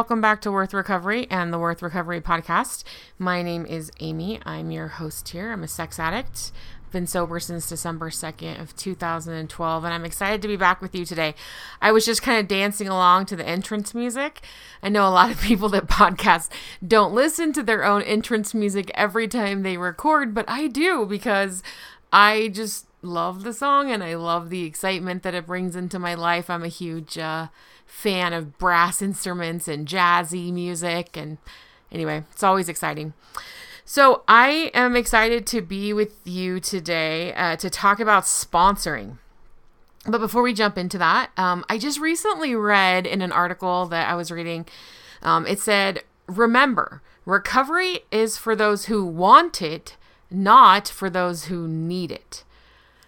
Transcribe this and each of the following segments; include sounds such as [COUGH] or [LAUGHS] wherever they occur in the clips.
Welcome back to Worth Recovery and the Worth Recovery Podcast. My name is Amy. I'm your host here. I'm a sex addict. Been sober since December 2nd of 2012 and I'm excited to be back with you today. I was just kind of dancing along to the entrance music. I know a lot of people that podcast don't listen to their own entrance music every time they record, but I do because I just love the song and I love the excitement that it brings into my life. I'm a huge uh, fan of brass instruments and jazzy music. And anyway, it's always exciting. So, I am excited to be with you today uh, to talk about sponsoring. But before we jump into that, um, I just recently read in an article that I was reading, um, it said, Remember, recovery is for those who want it, not for those who need it.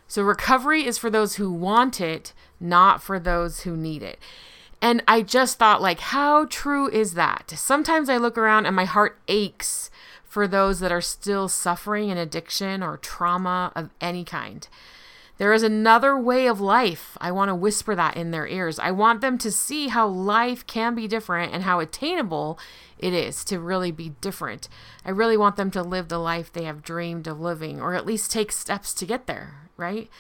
So, recovery is for those who want it, not for those who need it. And I just thought, like, how true is that? Sometimes I look around and my heart aches for those that are still suffering an addiction or trauma of any kind. There is another way of life. I want to whisper that in their ears. I want them to see how life can be different and how attainable it is to really be different. I really want them to live the life they have dreamed of living, or at least take steps to get there, right?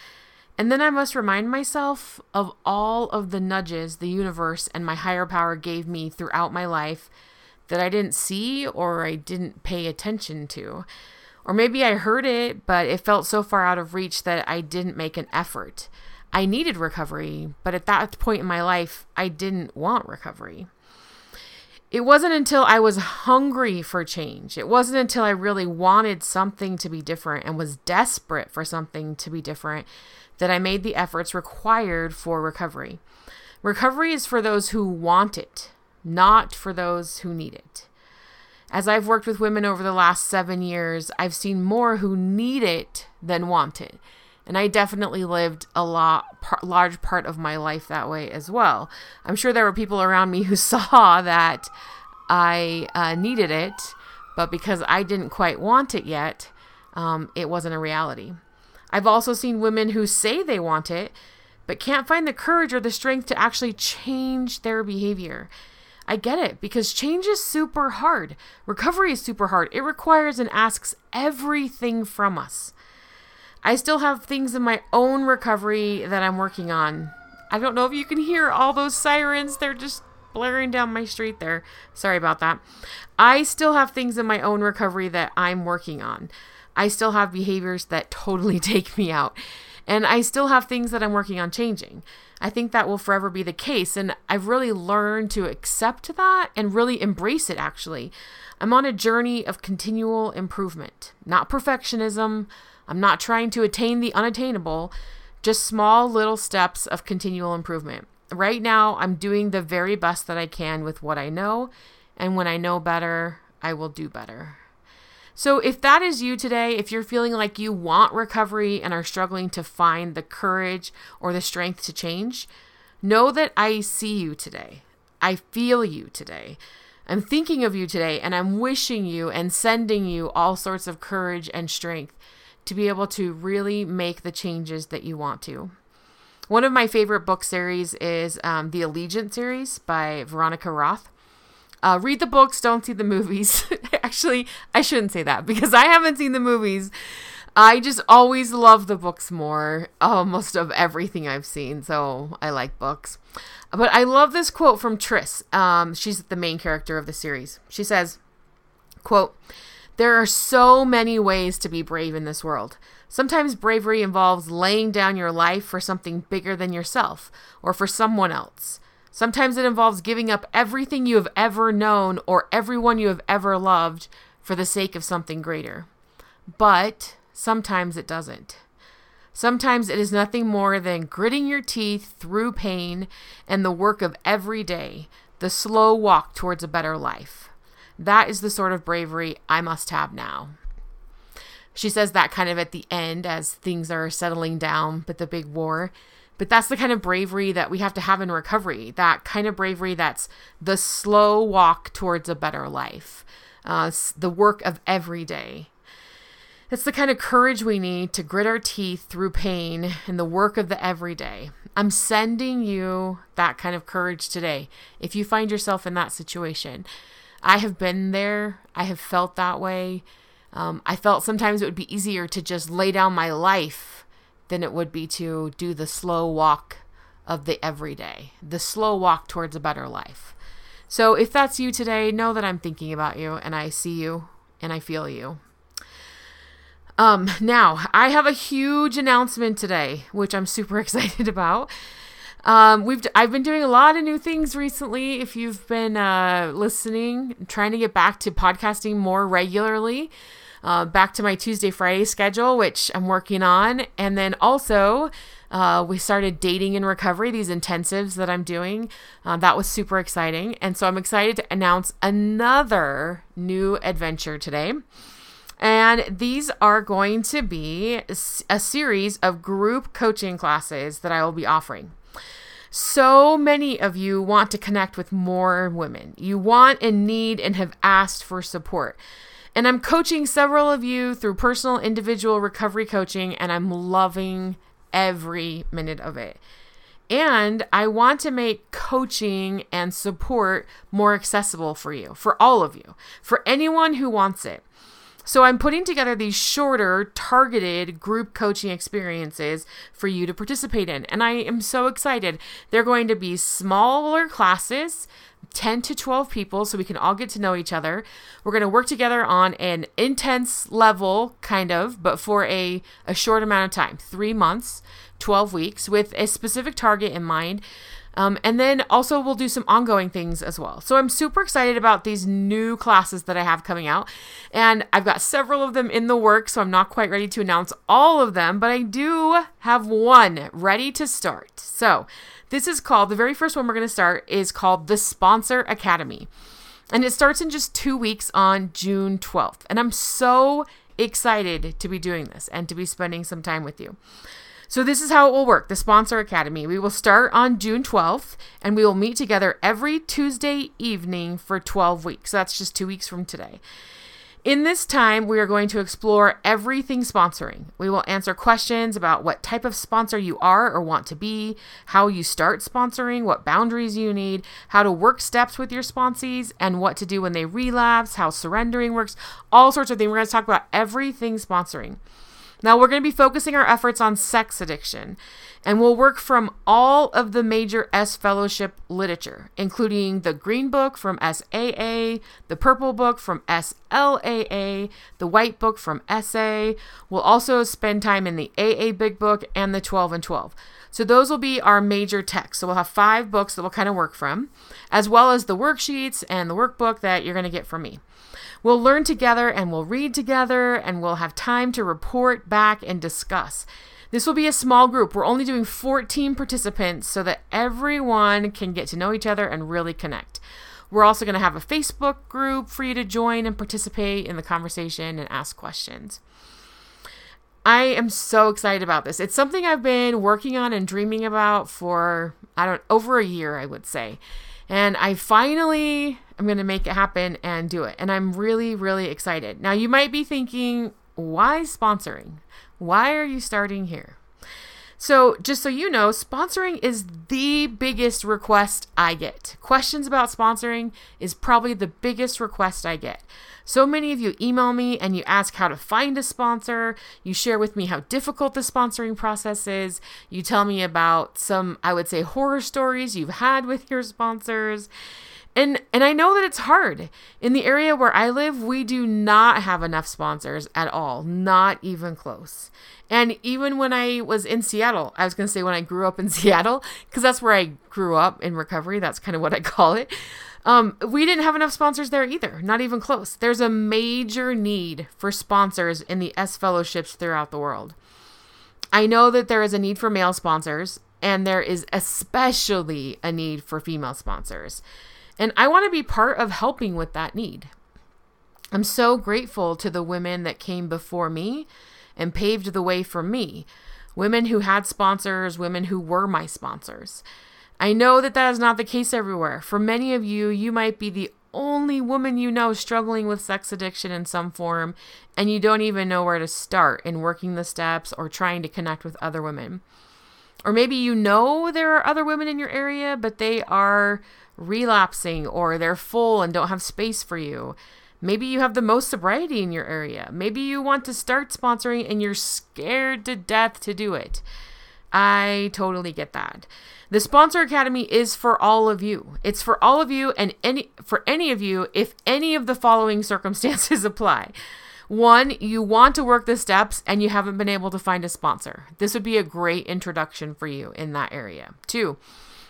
And then I must remind myself of all of the nudges the universe and my higher power gave me throughout my life that I didn't see or I didn't pay attention to. Or maybe I heard it, but it felt so far out of reach that I didn't make an effort. I needed recovery, but at that point in my life, I didn't want recovery. It wasn't until I was hungry for change, it wasn't until I really wanted something to be different and was desperate for something to be different that I made the efforts required for recovery. Recovery is for those who want it, not for those who need it. As I've worked with women over the last seven years, I've seen more who need it than want it. And I definitely lived a lot, par- large part of my life that way as well. I'm sure there were people around me who [LAUGHS] saw that I uh, needed it, but because I didn't quite want it yet, um, it wasn't a reality. I've also seen women who say they want it, but can't find the courage or the strength to actually change their behavior. I get it because change is super hard. Recovery is super hard. It requires and asks everything from us. I still have things in my own recovery that I'm working on. I don't know if you can hear all those sirens. They're just blaring down my street there. Sorry about that. I still have things in my own recovery that I'm working on. I still have behaviors that totally [LAUGHS] take me out. And I still have things that I'm working on changing. I think that will forever be the case. And I've really learned to accept that and really embrace it, actually. I'm on a journey of continual improvement, not perfectionism. I'm not trying to attain the unattainable, just small little steps of continual improvement. Right now, I'm doing the very best that I can with what I know. And when I know better, I will do better. So, if that is you today, if you're feeling like you want recovery and are struggling to find the courage or the strength to change, know that I see you today. I feel you today. I'm thinking of you today, and I'm wishing you and sending you all sorts of courage and strength to be able to really make the changes that you want to. One of my favorite book series is um, the Allegiant series by Veronica Roth. Uh, read the books, don't see the movies. [LAUGHS] Actually, I shouldn't say that because I haven't seen the movies. I just always love the books more, almost of everything I've seen. So I like books. But I love this quote from Tris. Um, she's the main character of the series. She says, quote, there are so many ways to be brave in this world. Sometimes bravery involves laying down your life for something bigger than yourself or for someone else. Sometimes it involves giving up everything you have ever known or everyone you have ever loved for the sake of something greater. But sometimes it doesn't. Sometimes it is nothing more than gritting your teeth through pain and the work of every day, the slow walk towards a better life. That is the sort of bravery I must have now. She says that kind of at the end as things are settling down with the big war. But that's the kind of bravery that we have to have in recovery. That kind of bravery that's the slow walk towards a better life, uh, the work of every day. It's the kind of courage we need to grit our teeth through pain and the work of the everyday. I'm sending you that kind of courage today. If you find yourself in that situation, I have been there, I have felt that way. Um, I felt sometimes it would be easier to just lay down my life than it would be to do the slow walk of the everyday, the slow walk towards a better life. So if that's you today, know that I'm thinking about you and I see you and I feel you. Um, now, I have a huge announcement today, which I'm super [LAUGHS] excited about. Um, we've I've been doing a lot of new things recently. If you've been uh, listening, trying to get back to podcasting more regularly, uh, back to my Tuesday Friday schedule, which I'm working on, and then also. Uh, we started dating in recovery, these intensives that I'm doing. Uh, that was super exciting. And so I'm excited to announce another new adventure today. And these are going to be a series of group coaching classes that I will be offering. So many of you want to connect with more women. You want and need and have asked for support. And I'm coaching several of you through personal individual recovery coaching, and I'm loving every minute of it. And I want to make coaching and support more accessible for you, for all of you, for anyone who wants it. So I'm putting together these shorter, targeted group coaching experiences for you to participate in. And I am so excited. They're going to be smaller classes 10 to 12 people so we can all get to know each other. We're going to work together on an intense level, kind of, but for a, a short amount of time 3 months, 12 weeks, with a specific target in mind. Um, and then also, we'll do some ongoing things as well. So, I'm super excited about these new classes that I have coming out. And I've got several of them in the works, so I'm not quite ready to announce all of them, but I do have one ready to start. So, this is called the very first one we're going to start is called the Sponsor Academy. And it starts in just two weeks on June 12th. And I'm so excited to be doing this and to be spending some time with you. So, this is how it will work the Sponsor Academy. We will start on June 12th and we will meet together every Tuesday evening for 12 weeks. So that's just two weeks from today. In this time, we are going to explore everything sponsoring. We will answer questions about what type of sponsor you are or want to be, how you start sponsoring, what boundaries you need, how to work steps with your sponsees, and what to do when they relapse, how surrendering works, all sorts of things. We're going to talk about everything sponsoring. Now, we're going to be focusing our efforts on sex addiction, and we'll work from all of the major S fellowship literature, including the Green Book from SAA, the Purple Book from SLAA, the White Book from SA. We'll also spend time in the AA Big Book and the 12 and 12. So, those will be our major texts. So, we'll have five books that we'll kind of work from, as well as the worksheets and the workbook that you're going to get from me. We'll learn together and we'll read together and we'll have time to report back and discuss. This will be a small group. We're only doing 14 participants so that everyone can get to know each other and really connect. We're also going to have a Facebook group for you to join and participate in the conversation and ask questions. I am so excited about this. It's something I've been working on and dreaming about for I don't over a year, I would say. And I finally am going to make it happen and do it. And I'm really, really excited. Now, you might be thinking, why sponsoring? Why are you starting here? So, just so you know, sponsoring is the biggest request I get. Questions about sponsoring is probably the biggest request I get. So many of you email me and you ask how to find a sponsor. You share with me how difficult the sponsoring process is. You tell me about some, I would say, horror stories you've had with your sponsors. And and I know that it's hard. In the area where I live, we do not have enough sponsors at all, not even close. And even when I was in Seattle, I was going to say when I grew up in [LAUGHS] Seattle because that's where I grew up in recovery, that's kind of what I call it. Um, we didn't have enough sponsors there either, not even close. There's a major need for sponsors in the S fellowships throughout the world. I know that there is a need for male sponsors, and there is especially a need for female sponsors. And I want to be part of helping with that need. I'm so grateful to the women that came before me and paved the way for me. Women who had sponsors, women who were my sponsors. I know that that is not the case everywhere. For many of you, you might be the only woman you know struggling with sex addiction in some form, and you don't even know where to start in working the steps or trying to connect with other women. Or maybe you know there are other women in your area, but they are relapsing or they're full and don't have space for you. Maybe you have the most sobriety in your area. Maybe you want to start sponsoring and you're scared to death to do it. I totally get that. The Sponsor Academy is for all of you. It's for all of you and any for any of you if any of the following [LAUGHS] circumstances apply. One, you want to work the steps and you haven't been able to find a sponsor. This would be a great introduction for you in that area. Two,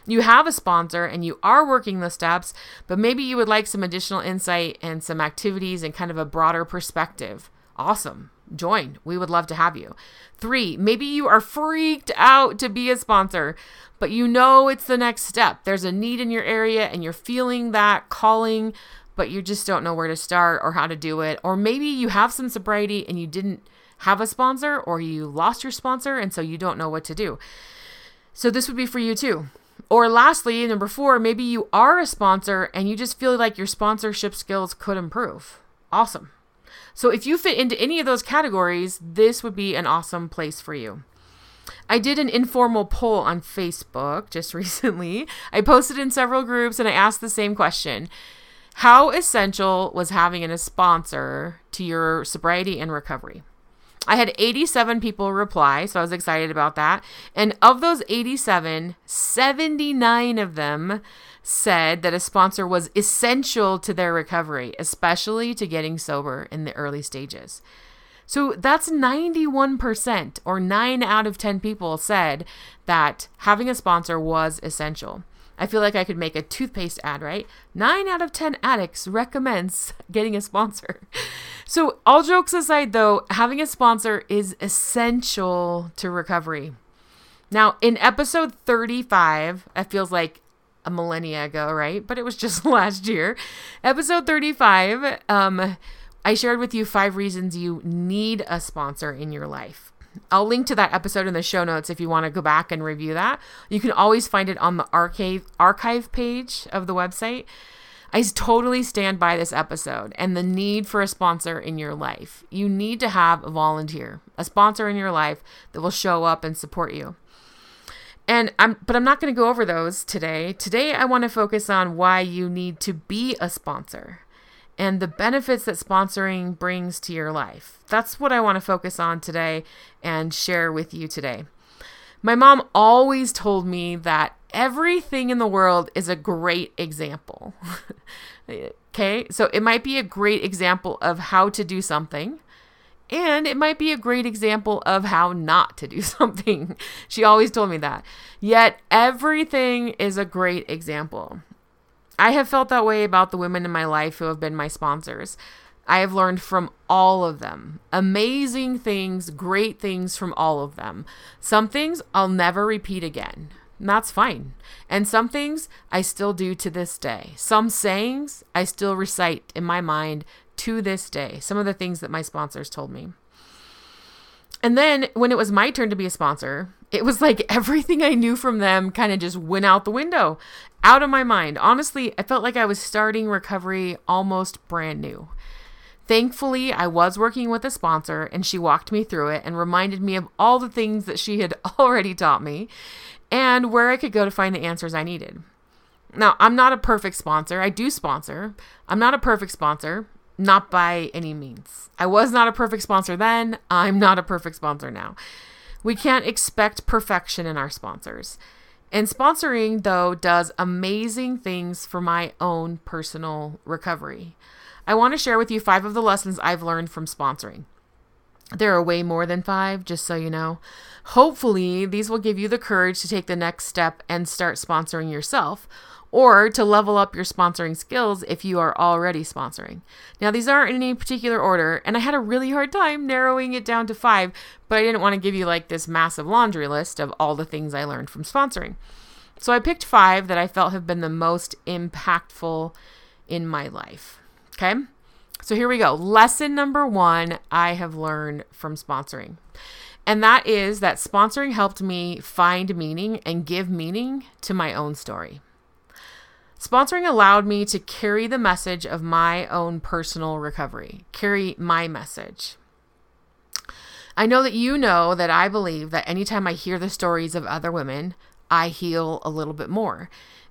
you have a sponsor and you are working the steps, but maybe you would like some additional insight and some activities and kind of a broader perspective. Awesome. Join. We would love to have you. Three, maybe you are freaked out to be a sponsor, but you know it's the next step. There's a need in your area and you're feeling that calling, but you just don't know where to start or how to do it. Or maybe you have some sobriety and you didn't have a sponsor or you lost your sponsor and so you don't know what to do. So this would be for you too. Or lastly, number four, maybe you are a sponsor and you just feel like your sponsorship skills could improve. Awesome. So if you fit into any of those categories, this would be an awesome place for you. I did an informal poll on Facebook just [LAUGHS] recently. I posted in several groups and I asked the same question How essential was having a sponsor to your sobriety and recovery? I had 87 people reply, so I was excited about that. And of those 87, 79 of them said that a sponsor was essential to their recovery, especially to getting sober in the early stages. So that's 91%, or 9 out of 10 people said that having a sponsor was essential. I feel like I could make a toothpaste ad, right? 9 out of 10 addicts recommends [LAUGHS] getting a sponsor. So, all jokes aside, though, having a sponsor is essential to recovery. Now, in episode 35, it feels like a millennia ago, right? But it was just [LAUGHS] last year. Episode 35, um, I shared with you five reasons you need a sponsor in your life. I'll link to that episode in the show notes if you want to go back and review that. You can always find it on the archive archive page of the website. I totally stand by this episode and the need for a sponsor in your life. You need to have a volunteer, a sponsor in your life that will show up and support you. And I'm but I'm not going to go over those today. Today I want to focus on why you need to be a sponsor and the benefits that sponsoring brings to your life. That's what I want to focus on today and share with you today. My mom always told me that everything in the world is a great example. [LAUGHS] okay, so it might be a great example of how to do something, and it might be a great example of how not to do [LAUGHS] something. she always told me that. Yet everything is a great example. I have felt that way about the women in my life who have been my sponsors. I have learned from all of them. Amazing things, great things from all of them. Some things I'll never repeat again. that's fine. And some things I still do to this day. Some sayings I still recite in my mind to this day. Some of the things that my sponsors told me. And then when it was my turn to be a sponsor, it was like everything I knew from them kind of just went out the window, out of my mind. Honestly, I felt like I was starting recovery almost brand new. Thankfully, I was working with a sponsor and she walked me through it and reminded me of all the things that she had [LAUGHS] already taught me and where I could go to find the answers I needed. Now, I'm not a perfect sponsor. I do sponsor. I'm not a perfect sponsor. Not by any means. I was not a perfect sponsor then. I'm not a perfect sponsor now. We can't expect perfection in our sponsors. And sponsoring, though, does amazing things for my own personal recovery. I want to share with you five of the lessons I've learned from sponsoring. There are way more than five, just so you know. Hopefully, these will give you the courage to take the next step and start sponsoring yourself or to level up your sponsoring skills if you are already sponsoring. Now, these aren't in any particular order, and I had a really hard time narrowing it down to five, but I didn't want to give you like this massive laundry list of all the things I learned from sponsoring. So I picked five that I felt have been the most impactful in my life. Okay. So here we go. Lesson number one I have learned from sponsoring. And that is that sponsoring helped me find meaning and give meaning to my own story. Sponsoring allowed me to carry the message of my own personal recovery, carry my message. I know that you know that I believe that anytime I hear the stories of other women, I heal a little bit more.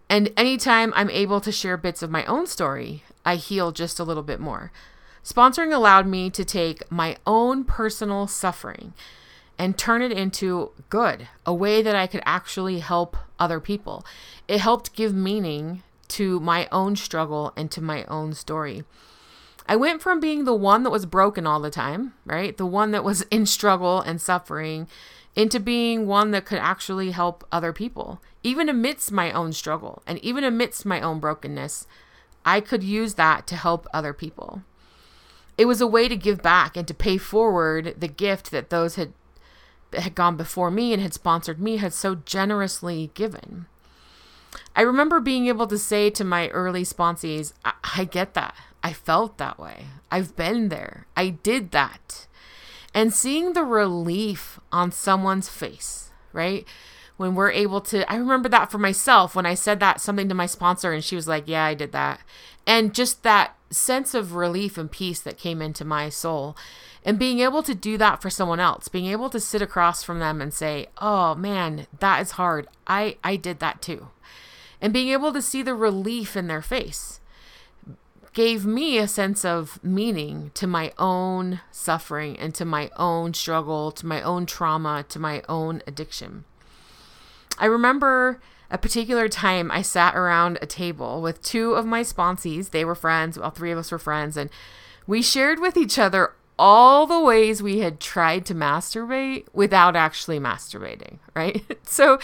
And anytime I'm able to share bits of my own story, I heal just a little bit more. Sponsoring allowed me to take my own personal suffering and turn it into good, a way that I could actually help other people. It helped give meaning to my own struggle and to my own story. I went from being the one that was broken all the time, right? The one that was [LAUGHS] in struggle and suffering, into being one that could actually help other people. Even amidst my own struggle and even amidst my own brokenness, I could use that to help other people. It was a way to give back and to pay forward the gift that those had had gone before me and had sponsored me had so generously given. I remember being able to say to my early sponsees, I, I get that. I felt that way. I've been there. I did that. And seeing the relief on someone's face, right? When we're able to, I remember that for myself when I said that something to my sponsor and she was like, Yeah, I did that. And just that sense of relief and peace that came into my soul. And being able to do that for someone else, being able to sit across from them and say, Oh man, that is hard. I, I did that too and being able to see the relief in their face gave me a sense of meaning to my own suffering and to my own struggle, to my own trauma, to my own addiction. I remember a particular time I sat around a table with two of my sponsees. They were friends, all three of us were friends, and we shared with each other all the ways we had tried to masturbate without actually masturbating, [LAUGHS] right? so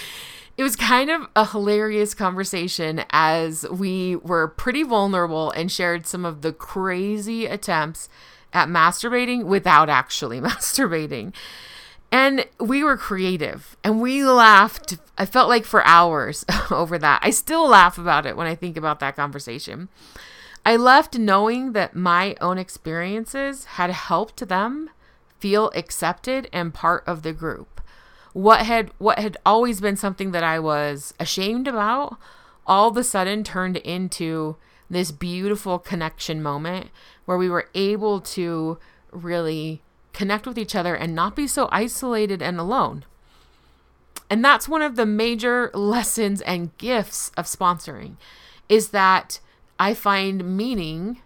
it was kind of a hilarious conversation as we were pretty vulnerable and shared some of the crazy attempts at masturbating without actually [LAUGHS] masturbating. And we were creative and we laughed. I felt like for hours [LAUGHS] over that. I still laugh about it when I think about that conversation. I left knowing that my own experiences had helped them feel accepted and part of the group what had what had always been something that I was ashamed about all of a sudden turned into this beautiful connection moment where we were able to really connect with each other and not be so isolated and alone. And that's one of the major lessons and gifts of sponsoring is that I find meaning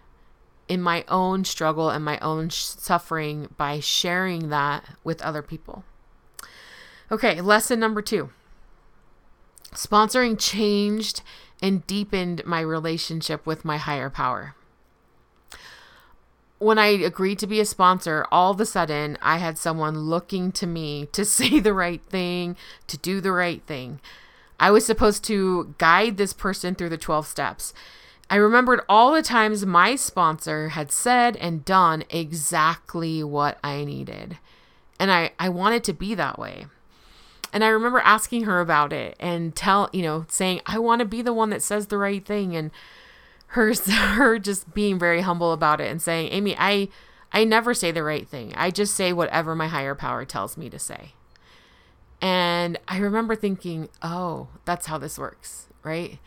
in my own struggle and my own suffering by sharing that with other people. Okay, lesson number two sponsoring changed and deepened my relationship with my higher power. When I agreed to be a sponsor, all of a sudden I had someone looking to me to [LAUGHS] say the right thing, to do the right thing. I was supposed to guide this person through the 12 steps. I remembered all the times my sponsor had said and done exactly what I needed. And I, I wanted to be that way. And I remember asking her about it and tell, you know, saying, I want to be the one that says the right thing. And her, [LAUGHS] her just being very humble about it and saying, Amy, I, I never say the right thing. I just say whatever my higher power tells me to say. And I remember thinking, oh, that's how this works, right?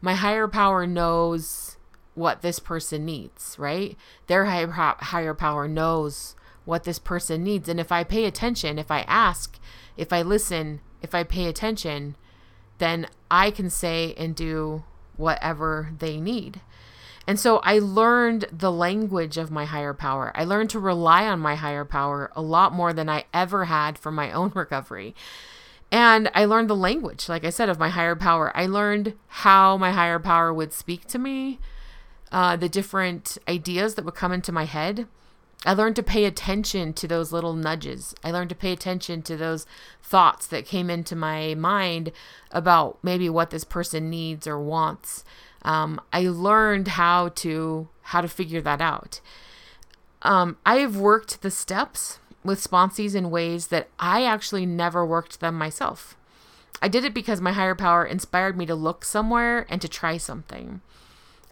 My higher power knows what this person needs, right? Their higher, higher power knows what this person needs. And if I pay attention, if I ask, if I listen, if I pay attention, then I can say and do whatever they need. And so I learned the language of my higher power. I learned to rely on my higher power a lot more than I ever had for my own [LAUGHS] recovery. And I learned the language, like I said, of my higher power. I learned how my higher power would speak to me, uh, the different ideas that would come into my head. I learned to pay attention to those little nudges. I learned to pay attention to those thoughts that came into my mind about maybe what this person needs or wants. Um, I learned how to how to figure that out. Um, I have worked the steps with sponsees in ways that I actually never worked them myself. I did it because my higher power inspired me to look somewhere and to try something.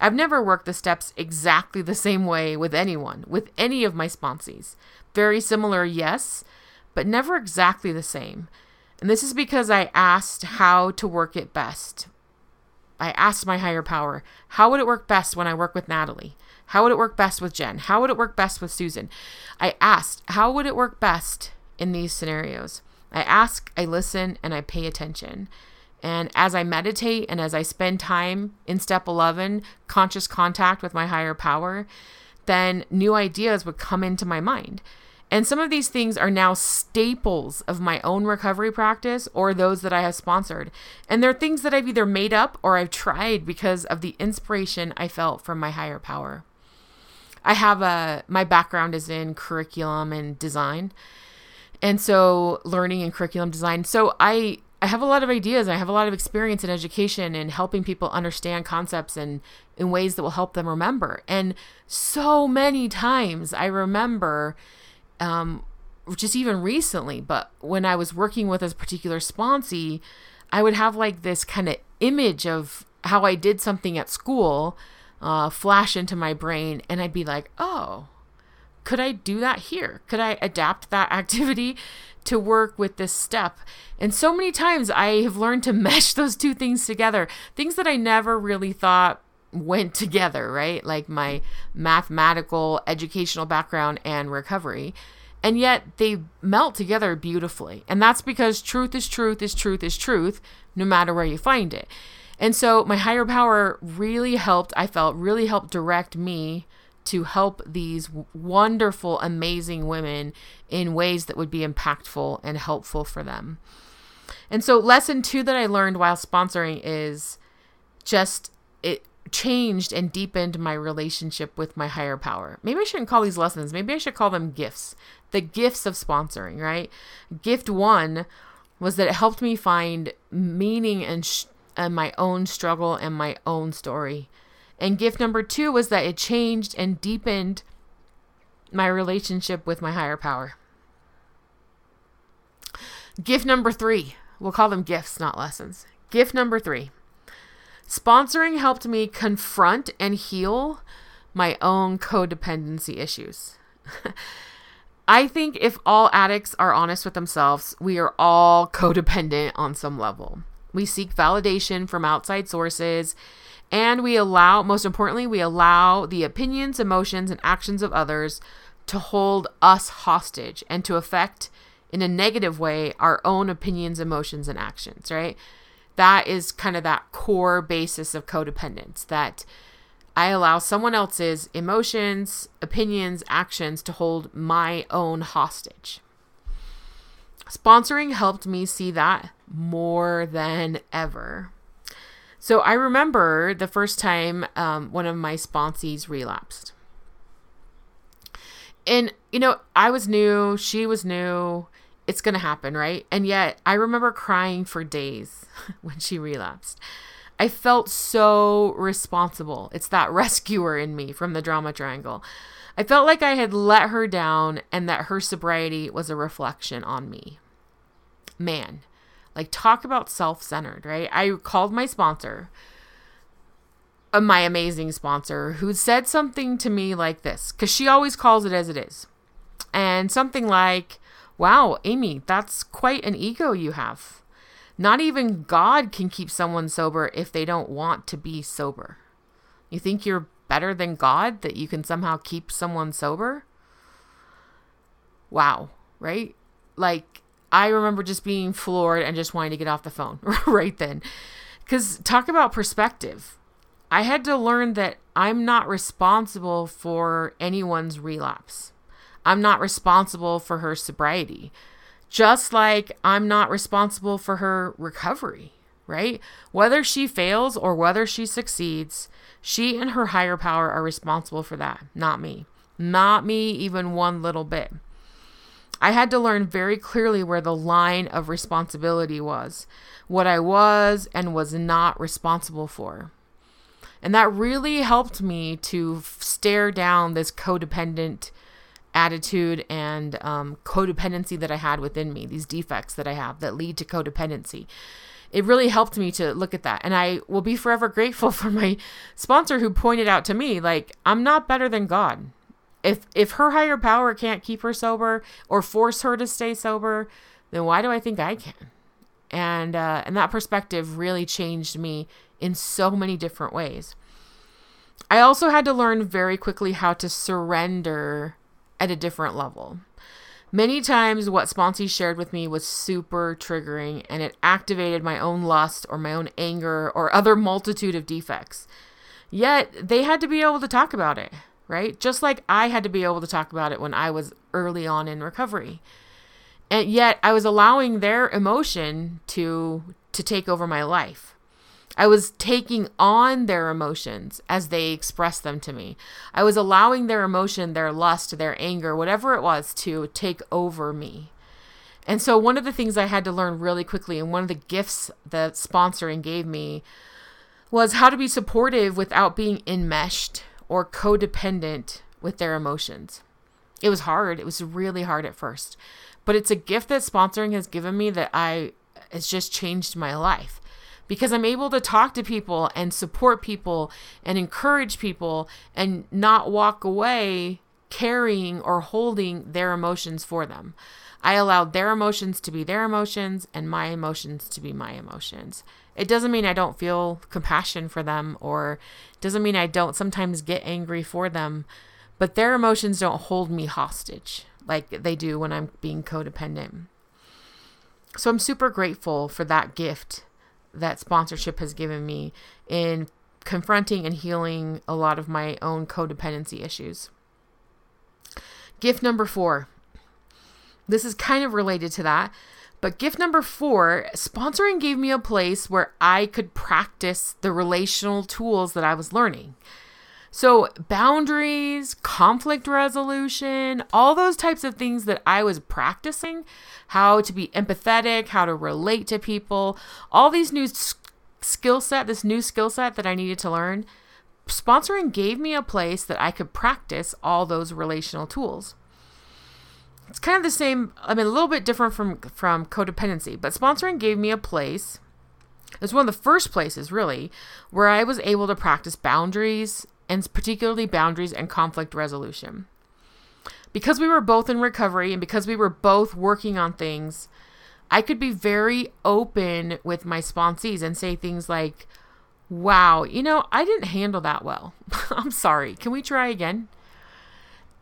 I've never worked the steps exactly the same way with anyone, with any of my sponsees. Very similar, yes, but never exactly the same. And this is because I asked how to work it best. I asked my higher power, how would it work best when I work with Natalie? How would it work best with Jen? How would it work best with Susan? I asked, how would it work best in these scenarios? I ask, I listen, and I pay attention. And as I meditate and as I spend time in step 11, conscious contact with my higher power, then new ideas would come into my mind. And some of these things are now staples of my own recovery practice or those that I have sponsored. And they're things that I've either made up or I've tried because of the inspiration I felt from my higher power. I have a my background is in curriculum and design. And so learning and curriculum design. So I I have a lot of ideas. I have a lot of experience in education and helping people understand concepts and in ways that will help them remember. And so many times I remember um, just even recently, but when I was working with a particular sponsee, I would have like this kind of image of how I did something at school uh, flash into my brain, and I'd be like, oh, could I do that here? Could I adapt that [LAUGHS] activity to work with this step? And so many times I have learned to [LAUGHS] mesh those two things together, things that I never really thought went together, right? Like my mathematical educational background and recovery. And yet they melt together beautifully. And that's because truth is truth is truth is truth, no matter where you find it. And so my higher power really helped, I felt, really helped direct me to help these wonderful, amazing women in ways that would be impactful and helpful for them. And so, lesson two that I learned while sponsoring is just it changed and deepened my relationship with my higher power. Maybe I shouldn't call these lessons, maybe I should call them gifts. The gifts of sponsoring, right? Gift one was that it helped me find meaning and sh- and my own struggle and my own story. And gift number two was that it changed and deepened my relationship with my higher power. Gift number three, we'll call them gifts, not lessons. Gift number three sponsoring helped me confront and heal my own codependency issues. [LAUGHS] I think if all addicts are honest with themselves, we are all codependent on some level. We seek validation from outside sources. And we allow, most importantly, we allow the opinions, emotions, and actions of others to hold us hostage and to affect, in a negative way, our own opinions, emotions, and actions, right? That is kind of that core basis of codependence that I allow someone else's emotions, opinions, actions to hold my own hostage. Sponsoring helped me see that more than ever. So I remember the first time um, one of my sponsees relapsed. And, you know, I was new, she was new. It's going to happen, right? And yet I remember crying for days [LAUGHS] when she relapsed. I felt so responsible. It's that [LAUGHS] rescuer in me from the drama triangle. I felt like I had let her down and that her sobriety was a reflection on me. Man, like, talk about self centered, right? I called my sponsor, uh, my amazing sponsor, who said something to me like this, because she always calls it as it is. And something like, Wow, Amy, that's quite an ego you have. Not even God can keep someone sober if they don't want to be sober. You think you're better than God that you can somehow keep someone sober? Wow, right? Like, I remember just being floored and just wanting to get off the phone [LAUGHS] right then. Because talk about perspective. I had to learn that I'm not responsible for anyone's relapse. I'm not responsible for her sobriety. Just like I'm not responsible for her recovery, right? Whether she fails or whether she succeeds, she and her higher power are responsible for that, not me. Not me, even one little bit. I had to learn very clearly where the line of responsibility was, what I was and was not responsible for. And that really helped me to stare down this codependent attitude and um, codependency that I had within me, these defects that I have that lead to codependency. It really helped me to look at that. And I will be forever grateful [LAUGHS] for my sponsor who pointed out to me, like, I'm not better than God. If, if her higher power can't keep her sober or force her to stay sober, then why do I think I can? And uh, and that perspective really changed me in so many different ways. I also had to learn very quickly how to surrender at a different level. Many times, what sponsees shared with me was super triggering and it activated my own lust or my own anger or other multitude of defects. Yet, they had to be able to talk about it, right? Just like I had to be able to talk about it when I was early on in recovery. And yet, I was allowing their emotion to to take over my life. I was taking on their emotions as they expressed them to me. I was allowing their emotion, their lust, their anger, whatever it was, to take over me. And so, one of the things I had to learn really quickly, and one of the gifts that sponsoring gave me, was how to be supportive without being enmeshed or codependent with their emotions. It was hard. It was really hard at first. But it's a gift that sponsoring has given me that I has just changed my life because I'm able to talk to people and support people and encourage people and not walk away carrying or holding their emotions for them. I allowed their emotions to be their emotions and my emotions to be my emotions. It doesn't mean I don't feel compassion for them or doesn't mean I don't sometimes get angry for them, but their emotions don't hold me hostage like they do when I'm being codependent. So I'm super grateful for that gift that sponsorship has given me in confronting and healing a lot of my own codependency issues. Gift number four. This is kind of related to that, but gift number four sponsoring gave me a place where I could practice the relational tools that I was learning. So, boundaries, conflict resolution, all those types of things that I was practicing, how to be empathetic, how to relate to people, all these new skill set, this new skill set that I needed to learn, sponsoring gave me a place that I could practice all those relational tools. It's kind of the same, I mean a little bit different from from codependency, but sponsoring gave me a place it was one of the first places really where I was able to practice boundaries and particularly boundaries and conflict resolution. Because we were both in recovery and because we were both working on things, I could be very open with my sponsees and say things like, Wow, you know, I didn't handle that well. [LAUGHS] I'm sorry. Can we try again?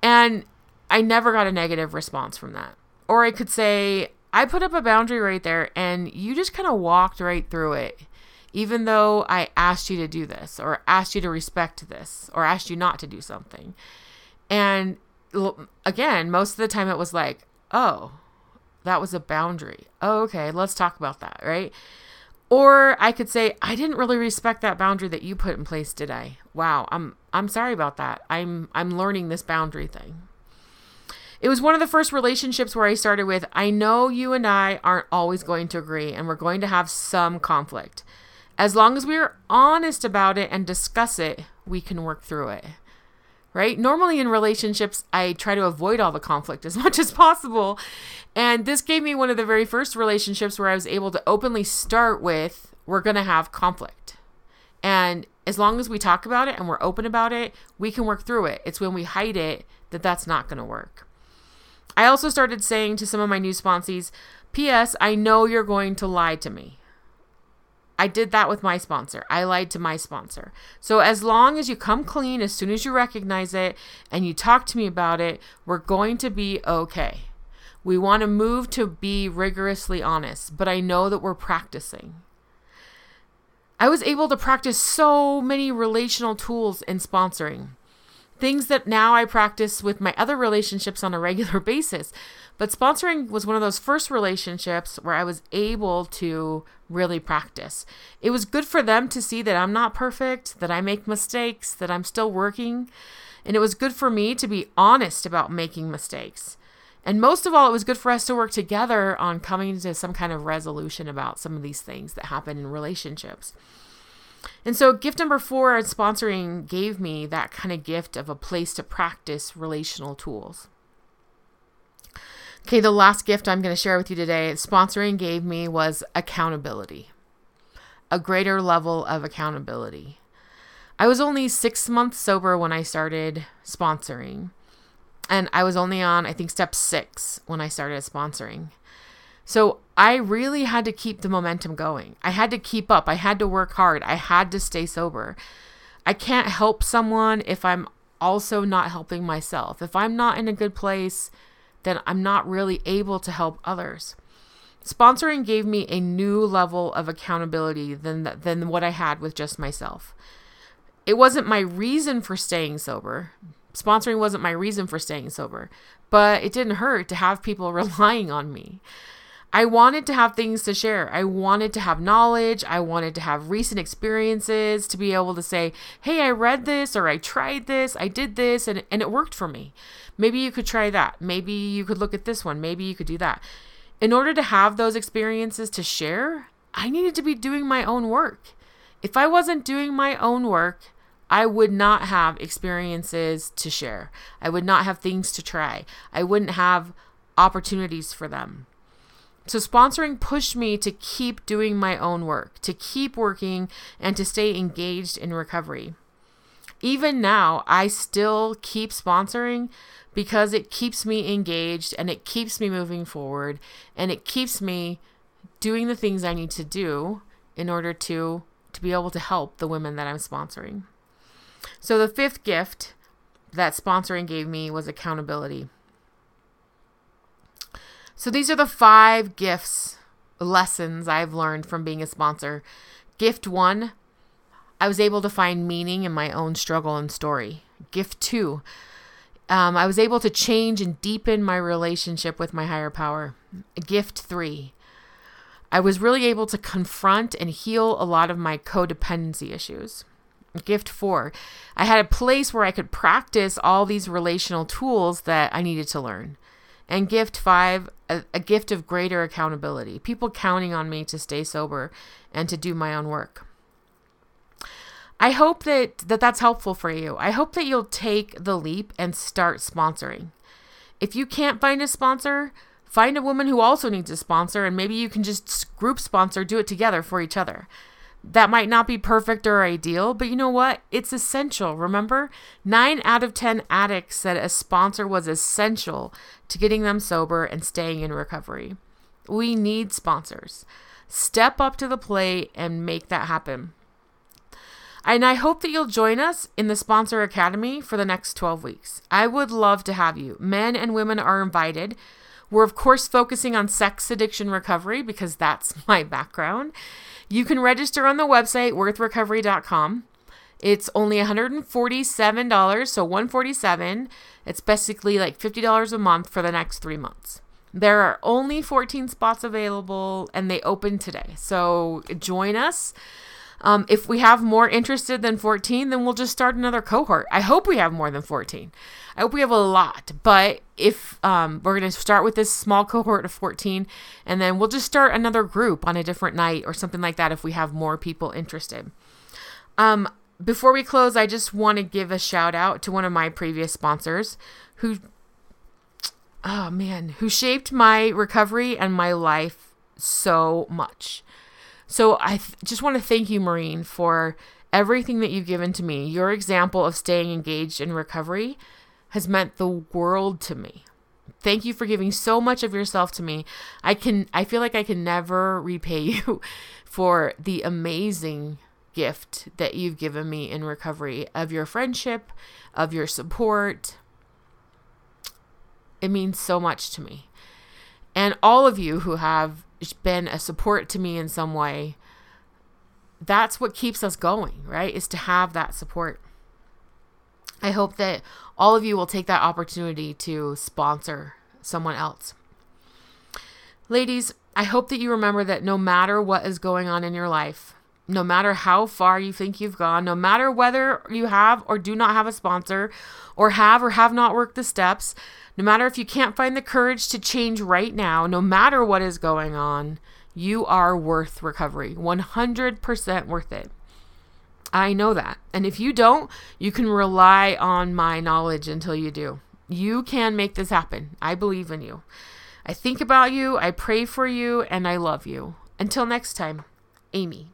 And I never got a negative response from that. Or I could say, I put up a boundary right there and you just kind of walked right through it even though I asked you to do this or asked you to respect this or asked you not to do something. And again, most of the time it was like, oh, that was a boundary. Oh, okay, let's talk about that, right? Or I could say, I didn't really respect that boundary that you put in place, did I? Wow, I'm I'm sorry about that. I'm I'm learning this boundary thing. It was one of the first relationships where I started with, I know you and I aren't always going to agree and we're going to have some conflict. As long as we're honest about it and discuss it, we can work through it. Right? Normally in relationships, I try to avoid all the conflict as [LAUGHS] much as possible. And this gave me one of the very first relationships where I was able to openly start with, we're going to have conflict. And as long as we talk about it and we're open about it, we can work through it. It's when we hide it that that's not going to work. I also started saying to some of my new sponsees, P.S., I know you're going to lie to me. I did that with my sponsor. I lied to my sponsor. So as long as you come clean as soon as you recognize it and you talk to me about it, we're going to be okay. We want to move to be rigorously honest, but I know that we're practicing. I was able to practice so many relational tools in sponsoring. Things that now I practice with my other relationships on a regular [LAUGHS] basis. But sponsoring was one of those first relationships where I was able to really practice. It was good for them to see that I'm not perfect, that I make mistakes, that I'm still working. And it was good for me to be honest about making mistakes. And most of all, it was good for us to work together on coming to some kind of resolution about some of these things that happen in relationships. And so, gift number four sponsoring gave me that kind of gift of a place to practice relational tools. Okay, the last gift I'm going to share with you today, sponsoring gave me was accountability, a greater level of accountability. I was only six months sober when I started sponsoring, and I was only on, I think, step six when I started sponsoring. So I really had to keep the momentum going. I had to keep up. I had to work hard. I had to stay sober. I can't help someone if I'm also not helping myself. If I'm not in a good place, then I'm not really able to help others. Sponsoring gave me a new level of accountability than than what I had with just myself. It wasn't my reason for staying sober. Sponsoring wasn't my reason for staying sober, but it didn't hurt to have people [LAUGHS] relying on me. I wanted to have things to share. I wanted to have knowledge. I wanted to have recent experiences to be able to say, hey, I read this or I tried this, I did this, and, and it worked for me. Maybe you could try that. Maybe you could look at this one. Maybe you could do that. In order to have those experiences to share, I needed to be doing my own work. If I wasn't doing my own work, I would not have experiences to share. I would not have things to try. I wouldn't have opportunities for them. So, sponsoring pushed me to keep doing my own work, to keep working, and to stay engaged in recovery. Even now, I still keep sponsoring because it keeps me engaged and it keeps me moving forward and it keeps me doing the things I need to do in order to to be able to help the women that I'm sponsoring. So the fifth gift that sponsoring gave me was accountability. So these are the five gifts, lessons I've learned from being a sponsor. Gift one, I was able to find meaning in my own struggle and story. Gift two, um, I was able to change and deepen my relationship with my higher power. Gift three, I was really able to confront and heal a lot of my codependency issues. Gift four, I had a place where I could practice all these relational tools that I needed to learn. And gift five, a, a, gift of greater accountability, people counting on me to stay sober and to do my own work. I hope that, that that's helpful for you. I hope that you'll take the leap and start sponsoring. If you can't find a sponsor, find a woman who also needs a sponsor, and maybe you can just group sponsor, do it together for each other. That might not be perfect or ideal, but you know what? It's essential. Remember, nine out of 10 addicts said a sponsor was essential to getting them sober and staying in recovery. We need sponsors. Step up to the plate and make that happen. And I hope that you'll join us in the Sponsor Academy for the next 12 weeks. I would love to have you. Men and women are invited. We're, of course, focusing on sex addiction recovery because that's [LAUGHS] my background. You can register on the website worthrecovery.com. It's only $147, so 147. It's basically like $50 a month for the next 3 months. There are only 14 spots available and they open today. So join us. Um, if we have more interested than 14, then we'll just start another cohort. I hope we have more than 14. I hope we have a lot, but if um, we're going to start with this small cohort of 14, and then we'll just start another group on a different night or something like that if we have more people interested. Um, before we close, I just want to give a shout out to one of my previous sponsors who, oh man, who shaped my recovery and my life so much. So I th- just want to thank you, Maureen, for everything that you've given to me. Your example of staying engaged in recovery has meant the world to me. Thank you for giving so much of yourself to me. I can I feel like I can never repay [LAUGHS] you for the amazing gift that you've given me in recovery of your friendship, of your support. It means so much to me. And all of you who have been a support to me in some way, that's what keeps us going, right? Is to have that support. I hope that all of you will take that opportunity to sponsor someone else. Ladies, I hope that you remember that no matter what is going on in your life, no matter how far you think you've gone, no matter whether you have or do not have a sponsor, or have or have not worked the steps, no matter if you can't find the courage to change right now, no matter what is going on, you are worth recovery. 100% worth it. I know that. And if you don't, you can rely on my knowledge until you do. You can make this happen. I believe in you. I think about you, I pray for you, and I love you. Until next time, Amy.